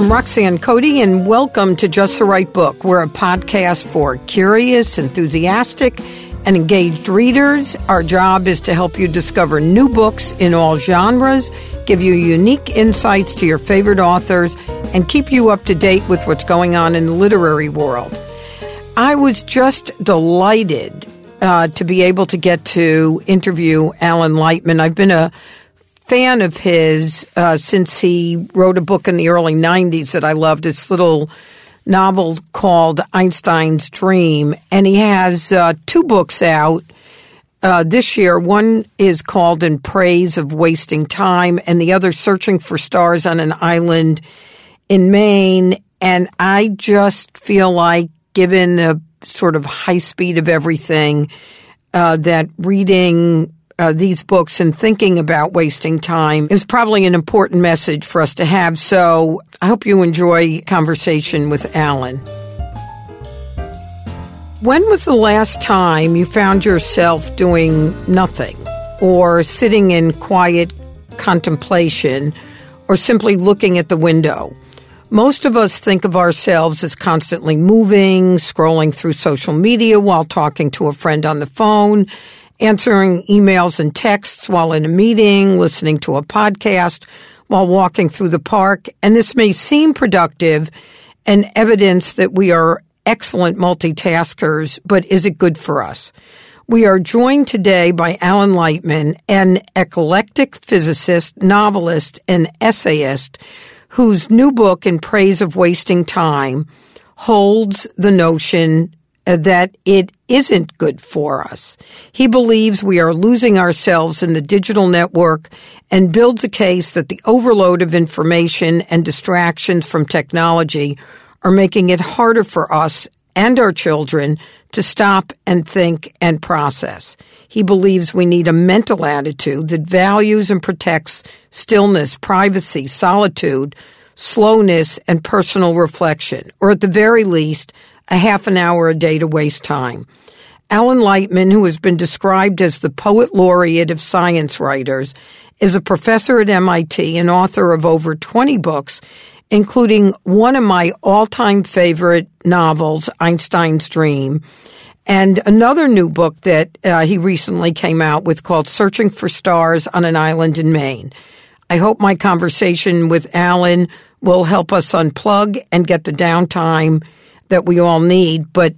I'm Roxanne Coady, and welcome to Just the Right Book. We're a podcast for curious, enthusiastic, and engaged readers. Our job is to help you discover new books in all genres, give you unique insights to your favorite authors, and keep you up to date with what's going on in the literary world. I was just delighted uh, to be able to get to interview Alan Lightman. I've been a fan of his uh, since he wrote a book in the early 90s that I loved. It's little novel called Einstein's Dream. And he has uh, two books out uh, this year. One is called In Praise of Wasting Time, and the other, Searching for Stars on an Island in Maine. And I just feel like, given the sort of high speed of everything, uh, that reading uh, these books and thinking about wasting time is probably an important message for us to have. So I hope you enjoy conversation with Alan. When was the last time you found yourself doing nothing or sitting in quiet contemplation or simply looking at the window? Most of us think of ourselves as constantly moving, scrolling through social media while talking to a friend on the phone, answering emails and texts while in a meeting, listening to a podcast while walking through the park. And this may seem productive and evidence that we are excellent multitaskers, but is it good for us? We are joined today by Alan Lightman, an eclectic physicist, novelist, and essayist whose new book, In Praise of Wasting Time, holds the notion Uh, that it isn't good for us. He believes we are losing ourselves in the digital network and builds a case that the overload of information and distractions from technology are making it harder for us and our children to stop and think and process. He believes we need a mental attitude that values and protects stillness, privacy, solitude, slowness, and personal reflection, or at the very least, a half an hour a day to waste time. Alan Lightman, who has been described as the poet laureate of science writers, is a professor at MIT and author of over 20 books, including one of my all time favorite novels, Einstein's Dream, and another new book that uh, he recently came out with called Searching for Stars on an Island in Maine. I hope my conversation with Alan will help us unplug and get the downtime that we all need, but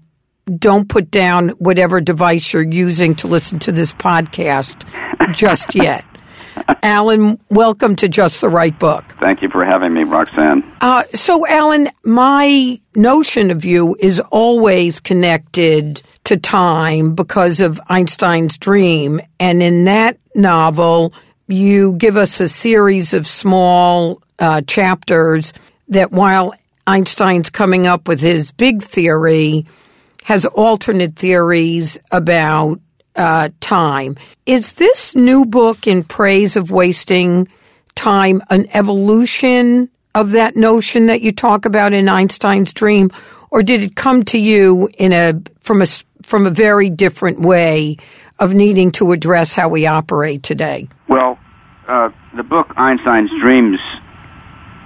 don't put down whatever device you're using to listen to this podcast just yet. Alan, welcome to Just the Right Book. Thank you for having me, Roxanne. Uh, so, Alan, my notion of you is always connected to time because of Einstein's dream. And in that novel, you give us a series of small uh, chapters that while Einstein's coming up with his big theory, has alternate theories about uh, time. Is this new book in praise of wasting time an evolution of that notion that you talk about in Einstein's dream, or did it come to you in a from a from a very different way of needing to address how we operate today? Well, uh, the book Einstein's Dreams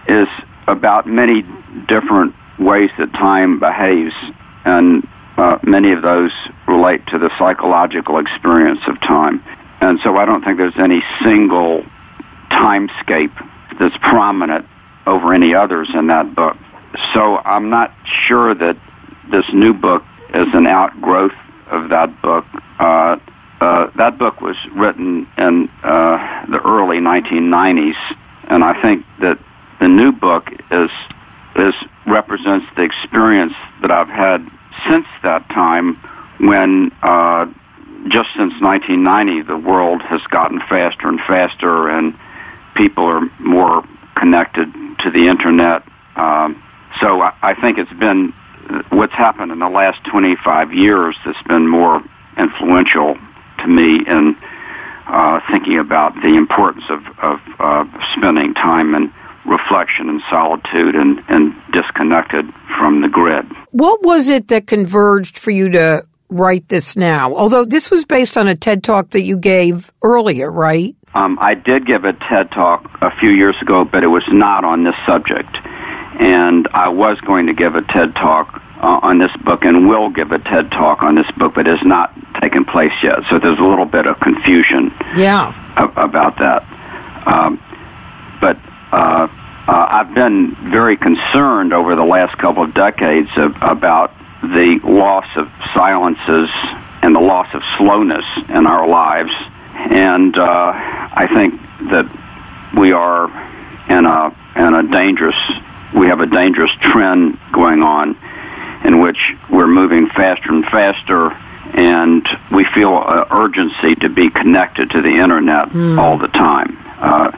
is about many different ways that time behaves, and uh, many of those relate to the psychological experience of time. And so I don't think there's any single timescape that's prominent over any others in that book. So I'm not sure that this new book is an outgrowth of that book. Uh, uh, that book was written in uh, the early 1990s, and I think that the new book is is represents the experience that I've had since that time when uh, just since 1990 the world has gotten faster and faster and people are more connected to the internet. Um, so I, I think it's been what's happened in the last 25 years that's been more influential to me in uh, thinking about the importance of, of uh, spending time and reflection and solitude and, and disconnected from the grid. What was it that converged for you to write this now? Although this was based on a TED talk that you gave earlier, right? Um, I did give a TED talk a few years ago, but it was not on this subject. and I was going to give a TED talk uh, on this book and will give a TED talk on this book, but it has not taken place yet. So there's a little bit of confusion. Yeah. About that, um, but uh, uh, I've been very concerned over the last couple of decades of, about the loss of silences and the loss of slowness in our lives, and uh, I think that we are in a in a dangerous we have a dangerous trend going on in which we're moving faster and faster and we feel an urgency to be connected to the internet mm. all the time. Uh,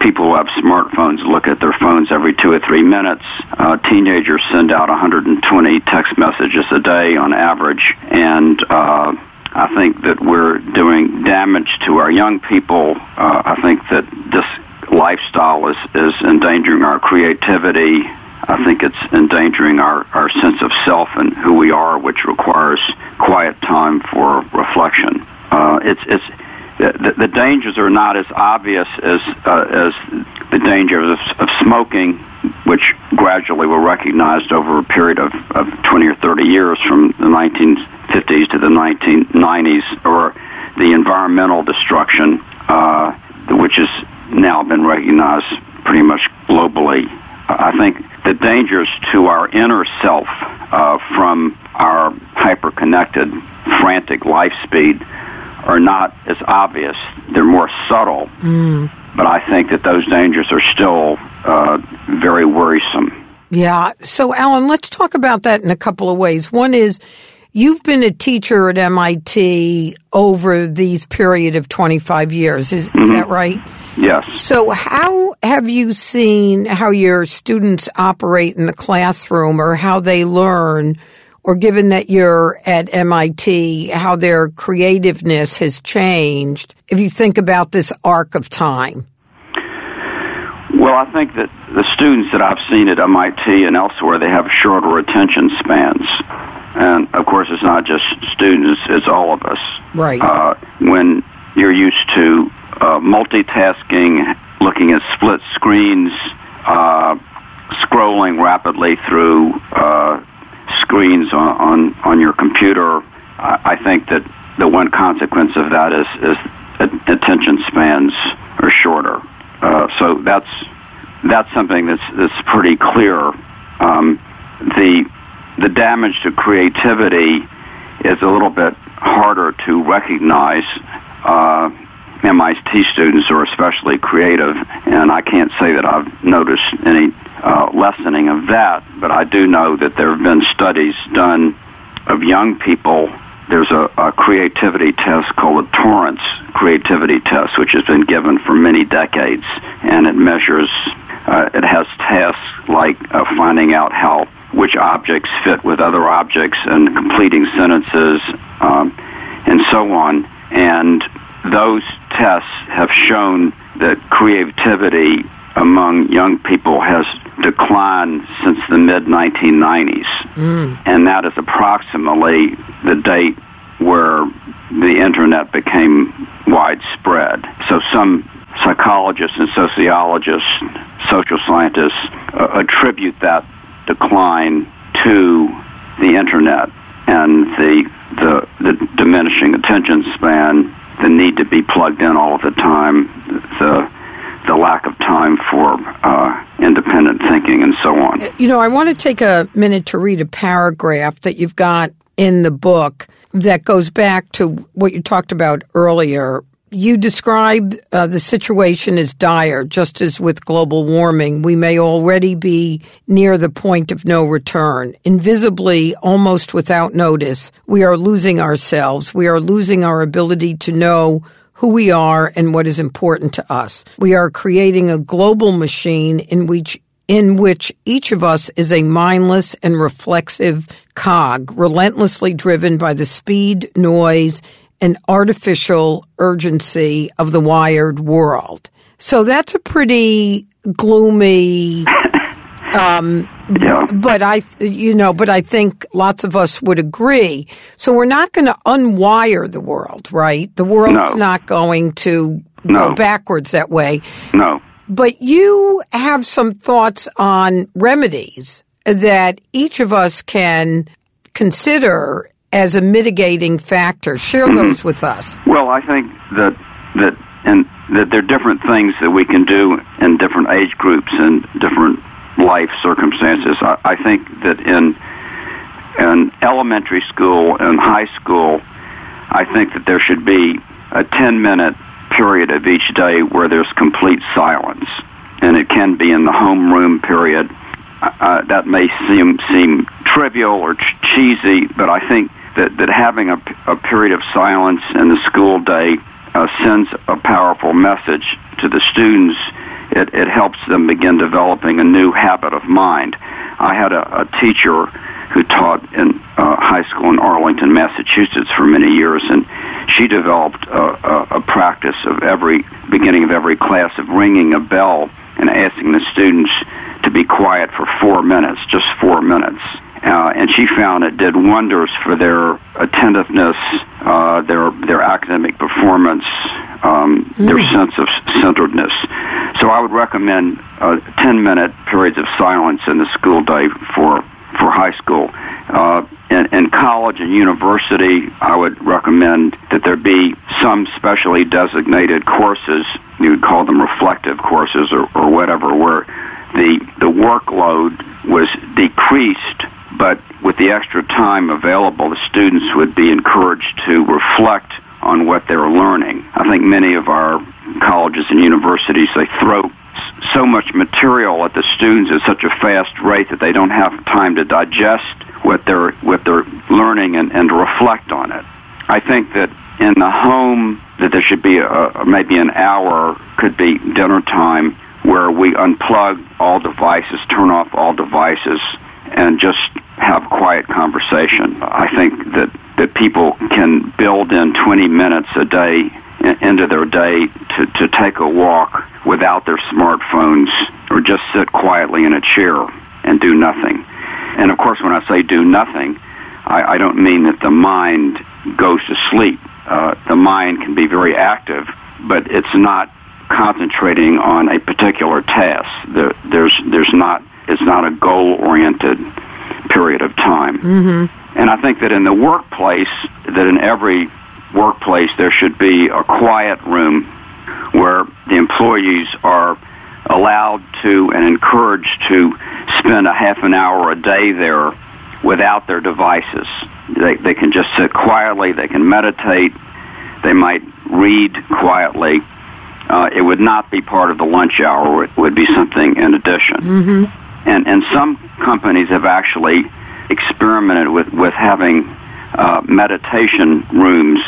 people who have smartphones look at their phones every two or three minutes. Uh, teenagers send out 120 text messages a day on average, and uh, I think that we're doing damage to our young people. Uh, I think that this lifestyle is, is endangering our creativity. I think it's endangering our, our sense of self and who we are, which requires quiet time for reflection. Uh, it's, it's, the, the dangers are not as obvious as, uh, as the dangers of, of smoking, which gradually were recognized over a period of, of 20 or 30 years from the 1950s to the 1990s, or the environmental destruction, uh, which is now been recognized pretty much globally. I think the dangers to our inner self uh, from our hyper-connected, frantic life speed are not as obvious. They're more subtle. Mm. But I think that those dangers are still uh, very worrisome. Yeah. So, Alan, let's talk about that in a couple of ways. One is You've been a teacher at MIT over these period of 25 years. Is, mm-hmm. is, that right? Yes. So how have you seen how your students operate in the classroom or how they learn or given that you're at MIT, how their creativeness has changed if you think about this arc of time? Well, I think that the students that I've seen at MIT and elsewhere, they have shorter attention spans. And of course, it's not just students; it's all of us. Right. Uh, when you're used to uh, multitasking, looking at split screens, uh, scrolling rapidly through uh, screens on, on on your computer, I, I think that the one consequence of that is is attention spans are shorter. Uh, so that's that's something that's that's pretty clear. Um, the the damage to creativity is a little bit harder to recognize. Uh, MIT students are especially creative, and I can't say that I've noticed any uh, lessening of that, but I do know that there have been studies done of young people. There's a, a creativity test called the Torrance Creativity Test, which has been given for many decades, and it measures, uh, it has tasks like uh, finding out how which objects fit with other objects and completing sentences um, and so on. And those tests have shown that creativity among young people has declined since the mid 1990s. Mm. And that is approximately the date where the internet became widespread. So some psychologists and sociologists, social scientists uh, attribute that decline to the internet and the, the, the diminishing attention span, the need to be plugged in all the time, the the lack of time for uh, independent thinking and so on. You know, I want to take a minute to read a paragraph that you've got in the book that goes back to what you talked about earlier you describe uh, the situation as dire, just as with global warming. We may already be near the point of no return. Invisibly, almost without notice, we are losing ourselves. We are losing our ability to know who we are and what is important to us. We are creating a global machine in which in which each of us is a mindless and reflexive cog, relentlessly driven by the speed, noise, an artificial urgency of the wired world. So that's a pretty gloomy. Um, yeah. But I, you know, but I think lots of us would agree. So we're not going to unwire the world, right? The world's no. not going to no. go backwards that way. No. But you have some thoughts on remedies that each of us can consider as a mitigating factor. Share those with us. Well, I think that that and that there are different things that we can do in different age groups and different life circumstances. I, I think that in in elementary school and high school, I think that there should be a 10 minute period of each day where there's complete silence. And it can be in the homeroom period. Uh, that may seem seem trivial or ch- cheesy, but I think that, that having a, a period of silence in the school day uh, sends a powerful message to the students. It, it helps them begin developing a new habit of mind. I had a, a teacher who taught in uh, high school in Arlington, Massachusetts for many years, and she developed a, a, a practice of every beginning of every class of ringing a bell and asking the students to be quiet for four minutes, just four minutes. Uh, and she found it did wonders for their attentiveness, uh, their their academic performance, um, mm. their sense of centeredness. So I would recommend uh, 10 minute periods of silence in the school day for for high school. Uh, in, in college and university, I would recommend that there be some specially designated courses. You would call them reflective courses or, or whatever, where the the workload was decreased, but with the extra time available, the students would be encouraged to reflect on what they're learning. I think many of our colleges and universities they throw so much material at the students at such a fast rate that they don't have time to digest what they're what they're learning and, and reflect on it. I think that in the home that there should be a, maybe an hour could be dinner time where we unplug all devices, turn off all devices, and just have quiet conversation. I think that that people can build in 20 minutes a day into their day to, to take a walk without their smartphones or just sit quietly in a chair and do nothing. And of course, when I say do nothing, I, I don't mean that the mind goes to sleep. Uh, the mind can be very active, but it's not concentrating on a particular task. There, there's there's not it's not a goal oriented period of time. Mm-hmm. And I think that in the workplace, that in every workplace there should be a quiet room where the employees are allowed to and encouraged to spend a half an hour a day there without their devices. They, they can just sit quietly, they can meditate, they might read quietly. Uh, it would not be part of the lunch hour, it would be something in addition. Mm-hmm. And, and some companies have actually experimented with, with having uh, meditation rooms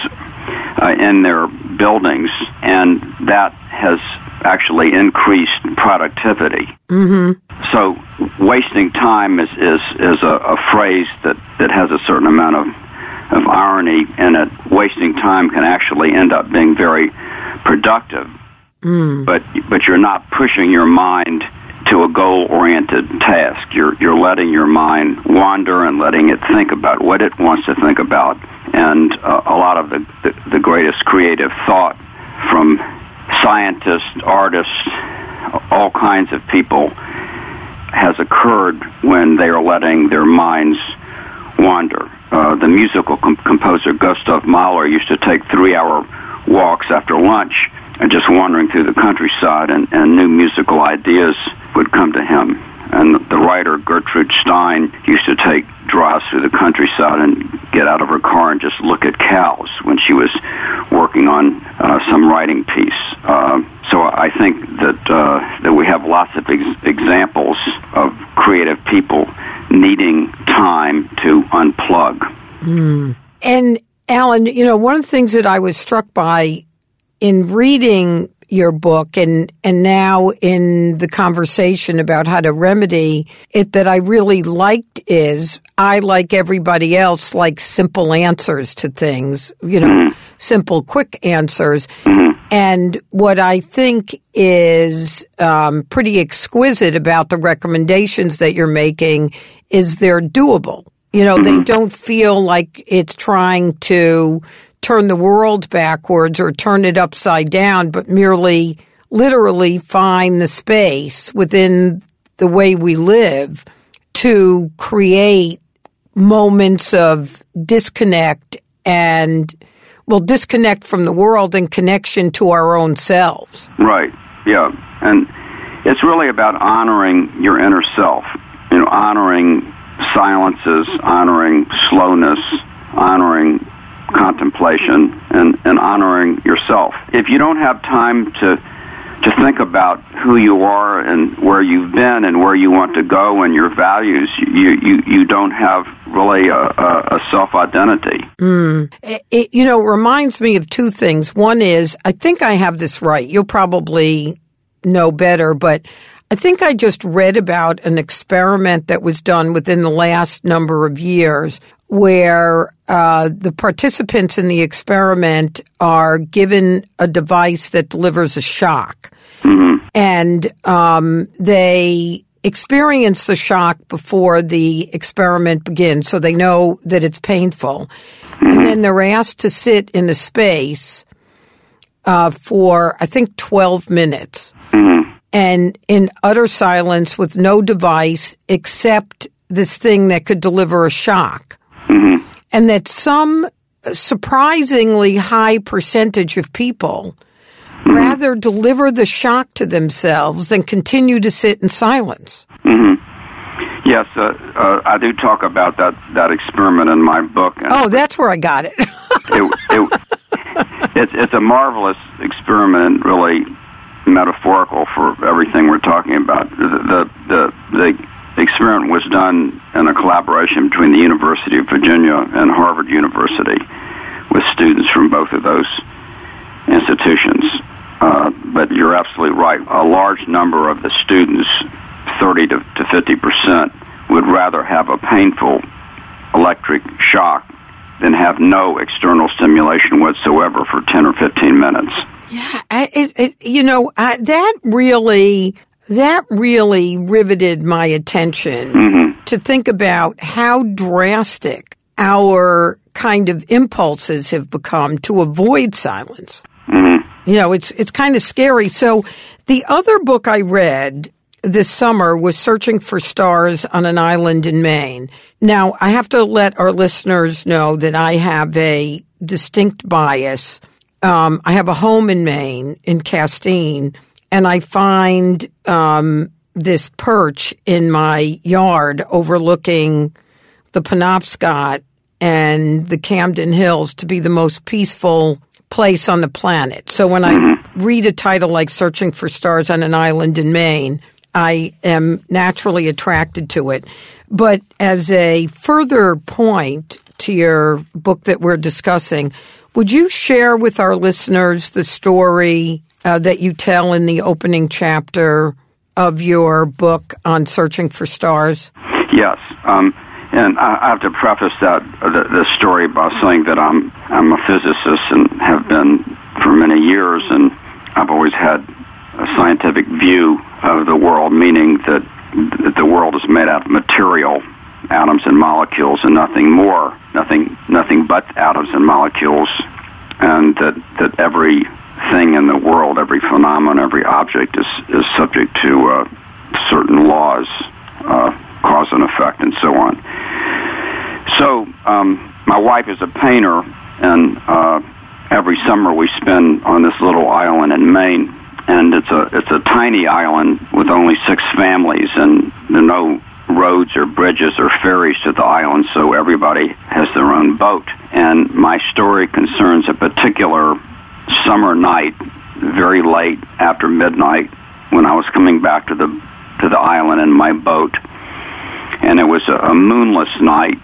uh, in their buildings, and that has actually increased productivity. Mm-hmm. So, wasting time is is, is a, a phrase that, that has a certain amount of of irony in it. Wasting time can actually end up being very productive, mm. but but you're not pushing your mind to a goal oriented task. You're you're letting your mind wander and letting it think about what it wants to think about. And uh, a lot of the, the the greatest creative thought from scientists, artists, all kinds of people has occurred when they are letting their minds wander. Uh, the musical com- composer Gustav Mahler used to take three-hour walks after lunch and just wandering through the countryside, and, and new musical ideas would come to him. And the writer Gertrude Stein used to take drives through the countryside and get out of her car and just look at cows when she was working on uh, some writing piece. Uh, so I think that uh, that we have lots of ex- examples of creative people needing time to unplug. Mm. And Alan, you know, one of the things that I was struck by in reading your book and and now in the conversation about how to remedy it that I really liked is I like everybody else like simple answers to things, you know, mm-hmm. simple quick answers. Mm-hmm. And what I think is um, pretty exquisite about the recommendations that you're making is they're doable. You know, mm-hmm. they don't feel like it's trying to turn the world backwards or turn it upside down, but merely literally find the space within the way we live to create moments of disconnect and well disconnect from the world and connection to our own selves. Right. Yeah. And it's really about honoring your inner self you know honoring silences honoring slowness honoring contemplation and, and honoring yourself if you don't have time to to think about who you are and where you've been and where you want to go and your values, you you, you don't have really a, a, self identity. Mm. It, you know, reminds me of two things. One is, I think I have this right. You'll probably know better, but I think I just read about an experiment that was done within the last number of years where uh, the participants in the experiment are given a device that delivers a shock. Mm-hmm. And um, they experience the shock before the experiment begins, so they know that it's painful. Mm-hmm. And then they're asked to sit in a space uh, for, I think, 12 minutes. Mm-hmm. And in utter silence with no device except this thing that could deliver a shock. Mm-hmm. And that some surprisingly high percentage of people mm-hmm. rather deliver the shock to themselves than continue to sit in silence. Mm-hmm. Yes, uh, uh, I do talk about that, that experiment in my book. oh, that's where I got it. it, it it's, it's a marvelous experiment, really metaphorical for everything we're talking about. The, the, the, the the experiment was done in a collaboration between the University of Virginia and Harvard University with students from both of those institutions. Uh, but you're absolutely right. A large number of the students, 30 to, to 50 percent, would rather have a painful electric shock than have no external stimulation whatsoever for 10 or 15 minutes. Yeah, it, it, you know, I, that really that really riveted my attention mm-hmm. to think about how drastic our kind of impulses have become to avoid silence. Mm-hmm. You know, it's it's kind of scary. So the other book I read this summer was Searching for Stars on an Island in Maine. Now, I have to let our listeners know that I have a distinct bias. Um, I have a home in Maine, in Castine, and I find um, this perch in my yard overlooking the Penobscot and the Camden Hills to be the most peaceful place on the planet. So when I mm-hmm. read a title like Searching for Stars on an Island in Maine, I am naturally attracted to it. But as a further point to your book that we're discussing, would you share with our listeners the story uh, that you tell in the opening chapter of your book on searching for stars? Yes. Um, and I have to preface that uh, the, the story by saying that I'm I'm a physicist and have been for many years, and I've always had a scientific view of the world, meaning that, that the world is made out of material, atoms and molecules, and nothing more, nothing nothing but atoms and molecules, and that that every thing in the world, every phenomenon, every object is, is subject to uh, certain laws, uh, cause and effect, and so on. So, um, my wife is a painter, and uh, every summer we spend on this little island in Maine, and it's a it's a tiny island with only six families, and there are no roads or bridges or ferries to the island, so everybody has their own boat. And my story concerns a particular summer night, very late after midnight, when I was coming back to the to the island in my boat, and it was a, a moonless night,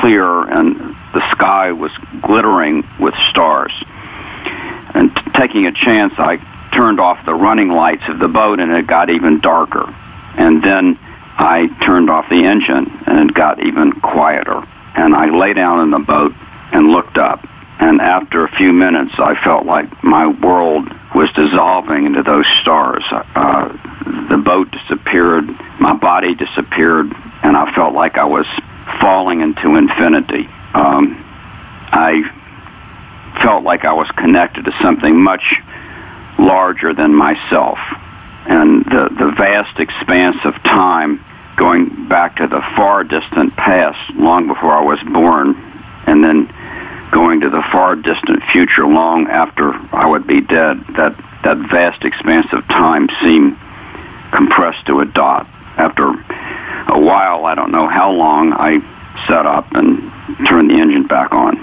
clear, and the sky was glittering with stars. And t- taking a chance, I turned off the running lights of the boat, and it got even darker. And then I turned off the engine, and it got even quieter. And I lay down in the boat and looked up and after a few minutes, I felt like my world was dissolving into those stars. Uh, the boat disappeared, my body disappeared, and I felt like I was falling into infinity. Um, I felt like I was connected to something much larger than myself. And the, the vast expanse of time going back to the far distant past, long before I was born, and then going to the far distant future long after I would be dead, that, that vast expanse of time seemed compressed to a dot. After a while, I don't know how long, I sat up and turned the engine back on.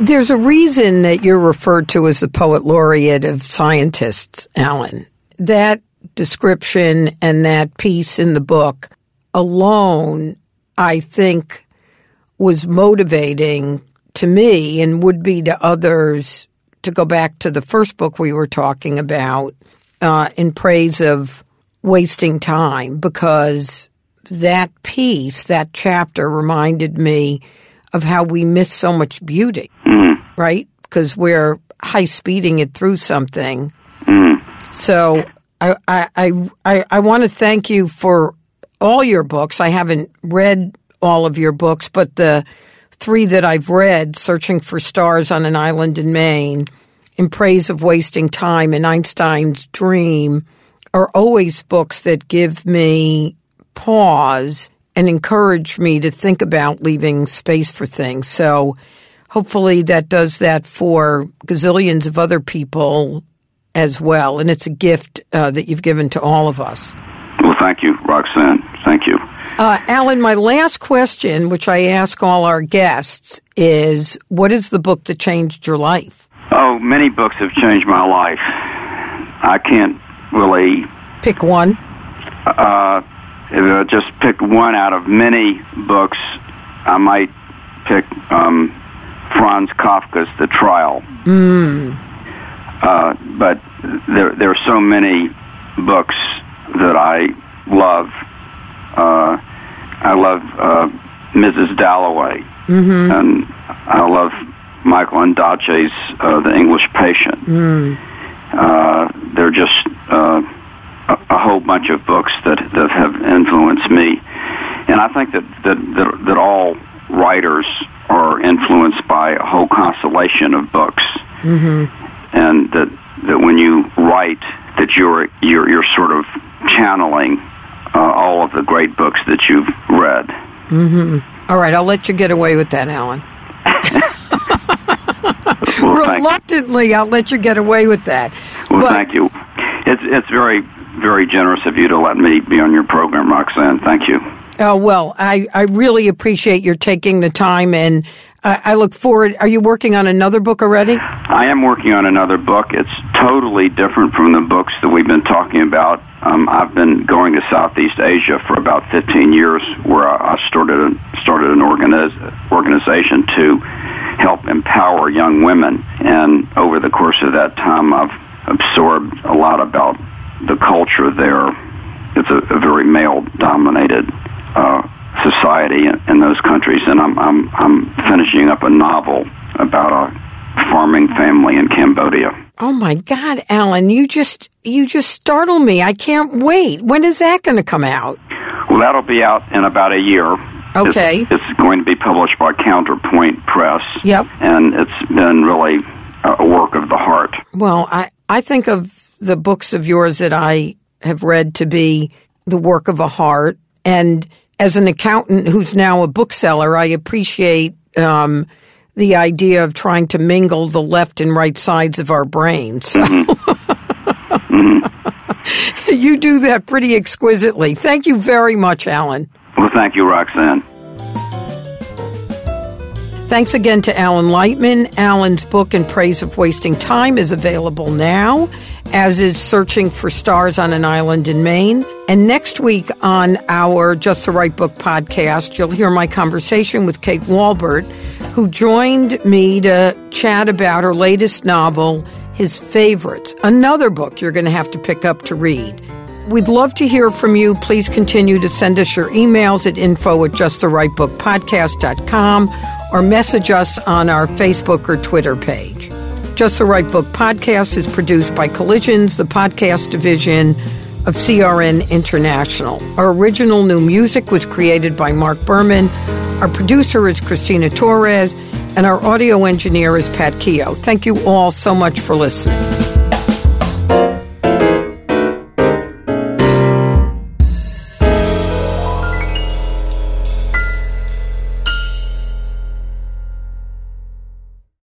There's a reason that you're referred to as the poet laureate of scientists, Alan. That description and that piece in the book alone, I think, was motivating to me and would be to others to go back to the first book we were talking about uh, in praise of wasting time because that piece, that chapter reminded me of how we miss so much beauty, mm. right? Because we're high speeding it through something. Mm. So I, I, I, I want to thank you for all your books. I haven't read all of your books, but the three that I've read, Searching for Stars on an Island in Maine, In Praise of Wasting Time, and Einstein's Dream, are always books that give me pause and encourage me to think about leaving space for things. So hopefully that does that for gazillions of other people as well. And it's a gift uh, that you've given to all of us. Thank you, Roxanne. Thank you. Uh, Alan, my last question, which I ask all our guests, is what is the book that changed your life? Oh, many books have changed my life. I can't really pick one. Uh, if I just pick one out of many books, I might pick um, Franz Kafka's The Trial. Mm. Uh, but there, there are so many books that I love. Uh, I love uh, Mrs. Dalloway, mm-hmm. and I love Michael Ondaatje's uh, The English Patient. Mm. Uh, they're just uh, a, a whole bunch of books that that have influenced me, and I think that that that, that all writers are influenced by a whole constellation of books, mm-hmm. and that that when you write, that you're you're you're sort of channeling uh, all of the great books that you've read. Mm-hmm. All right, I'll let you get away with that, Alan. well, Reluctantly, I'll let you get away with that. Well, but, thank you. It's it's very very generous of you to let me be on your program, Roxanne. Thank you. Oh well, I I really appreciate your taking the time, and I, I look forward. Are you working on another book already? I am working on another book. It's totally different from the books that we've been talking about. Um, I've been going to Southeast Asia for about 15 years, where I started started an organiz- organization to help empower young women. And over the course of that time, I've absorbed a lot about the culture there. It's a, a very male-dominated uh, society in, in those countries, and I'm I'm I'm finishing up a novel about a farming family in Cambodia. Oh my God, Alan, you just you just startle me. I can't wait. When is that going to come out? Well, that'll be out in about a year. Okay. It's, it's going to be published by Counterpoint Press. Yep. And it's been really a work of the heart. Well, I I think of the books of yours that I have read to be the work of a heart, and as an accountant who's now a bookseller, I appreciate um, the idea of trying to mingle the left and right sides of our brains. So mm-hmm. mm-hmm. you do that pretty exquisitely. Thank you very much, Alan. Well, thank you, Roxanne. Thanks again to Alan Lightman. Alan's book, In Praise of Wasting Time, is available now, as is Searching for Stars on an Island in Maine. And next week on our Just the Right Book podcast, you'll hear my conversation with Kate Walbert, who joined me to chat about her latest novel, His Favorites, another book you're going to have to pick up to read. We'd love to hear from you. Please continue to send us your emails at info at justtherightbookpodcast.com or message us on our Facebook or Twitter page. Just the Right Book podcast is produced by Collisions, the podcast division of CRN International. Our original new music was created by Mark Berman. Our producer is Christina Torres, and our audio engineer is Pat Keogh. Thank you all so much for listening.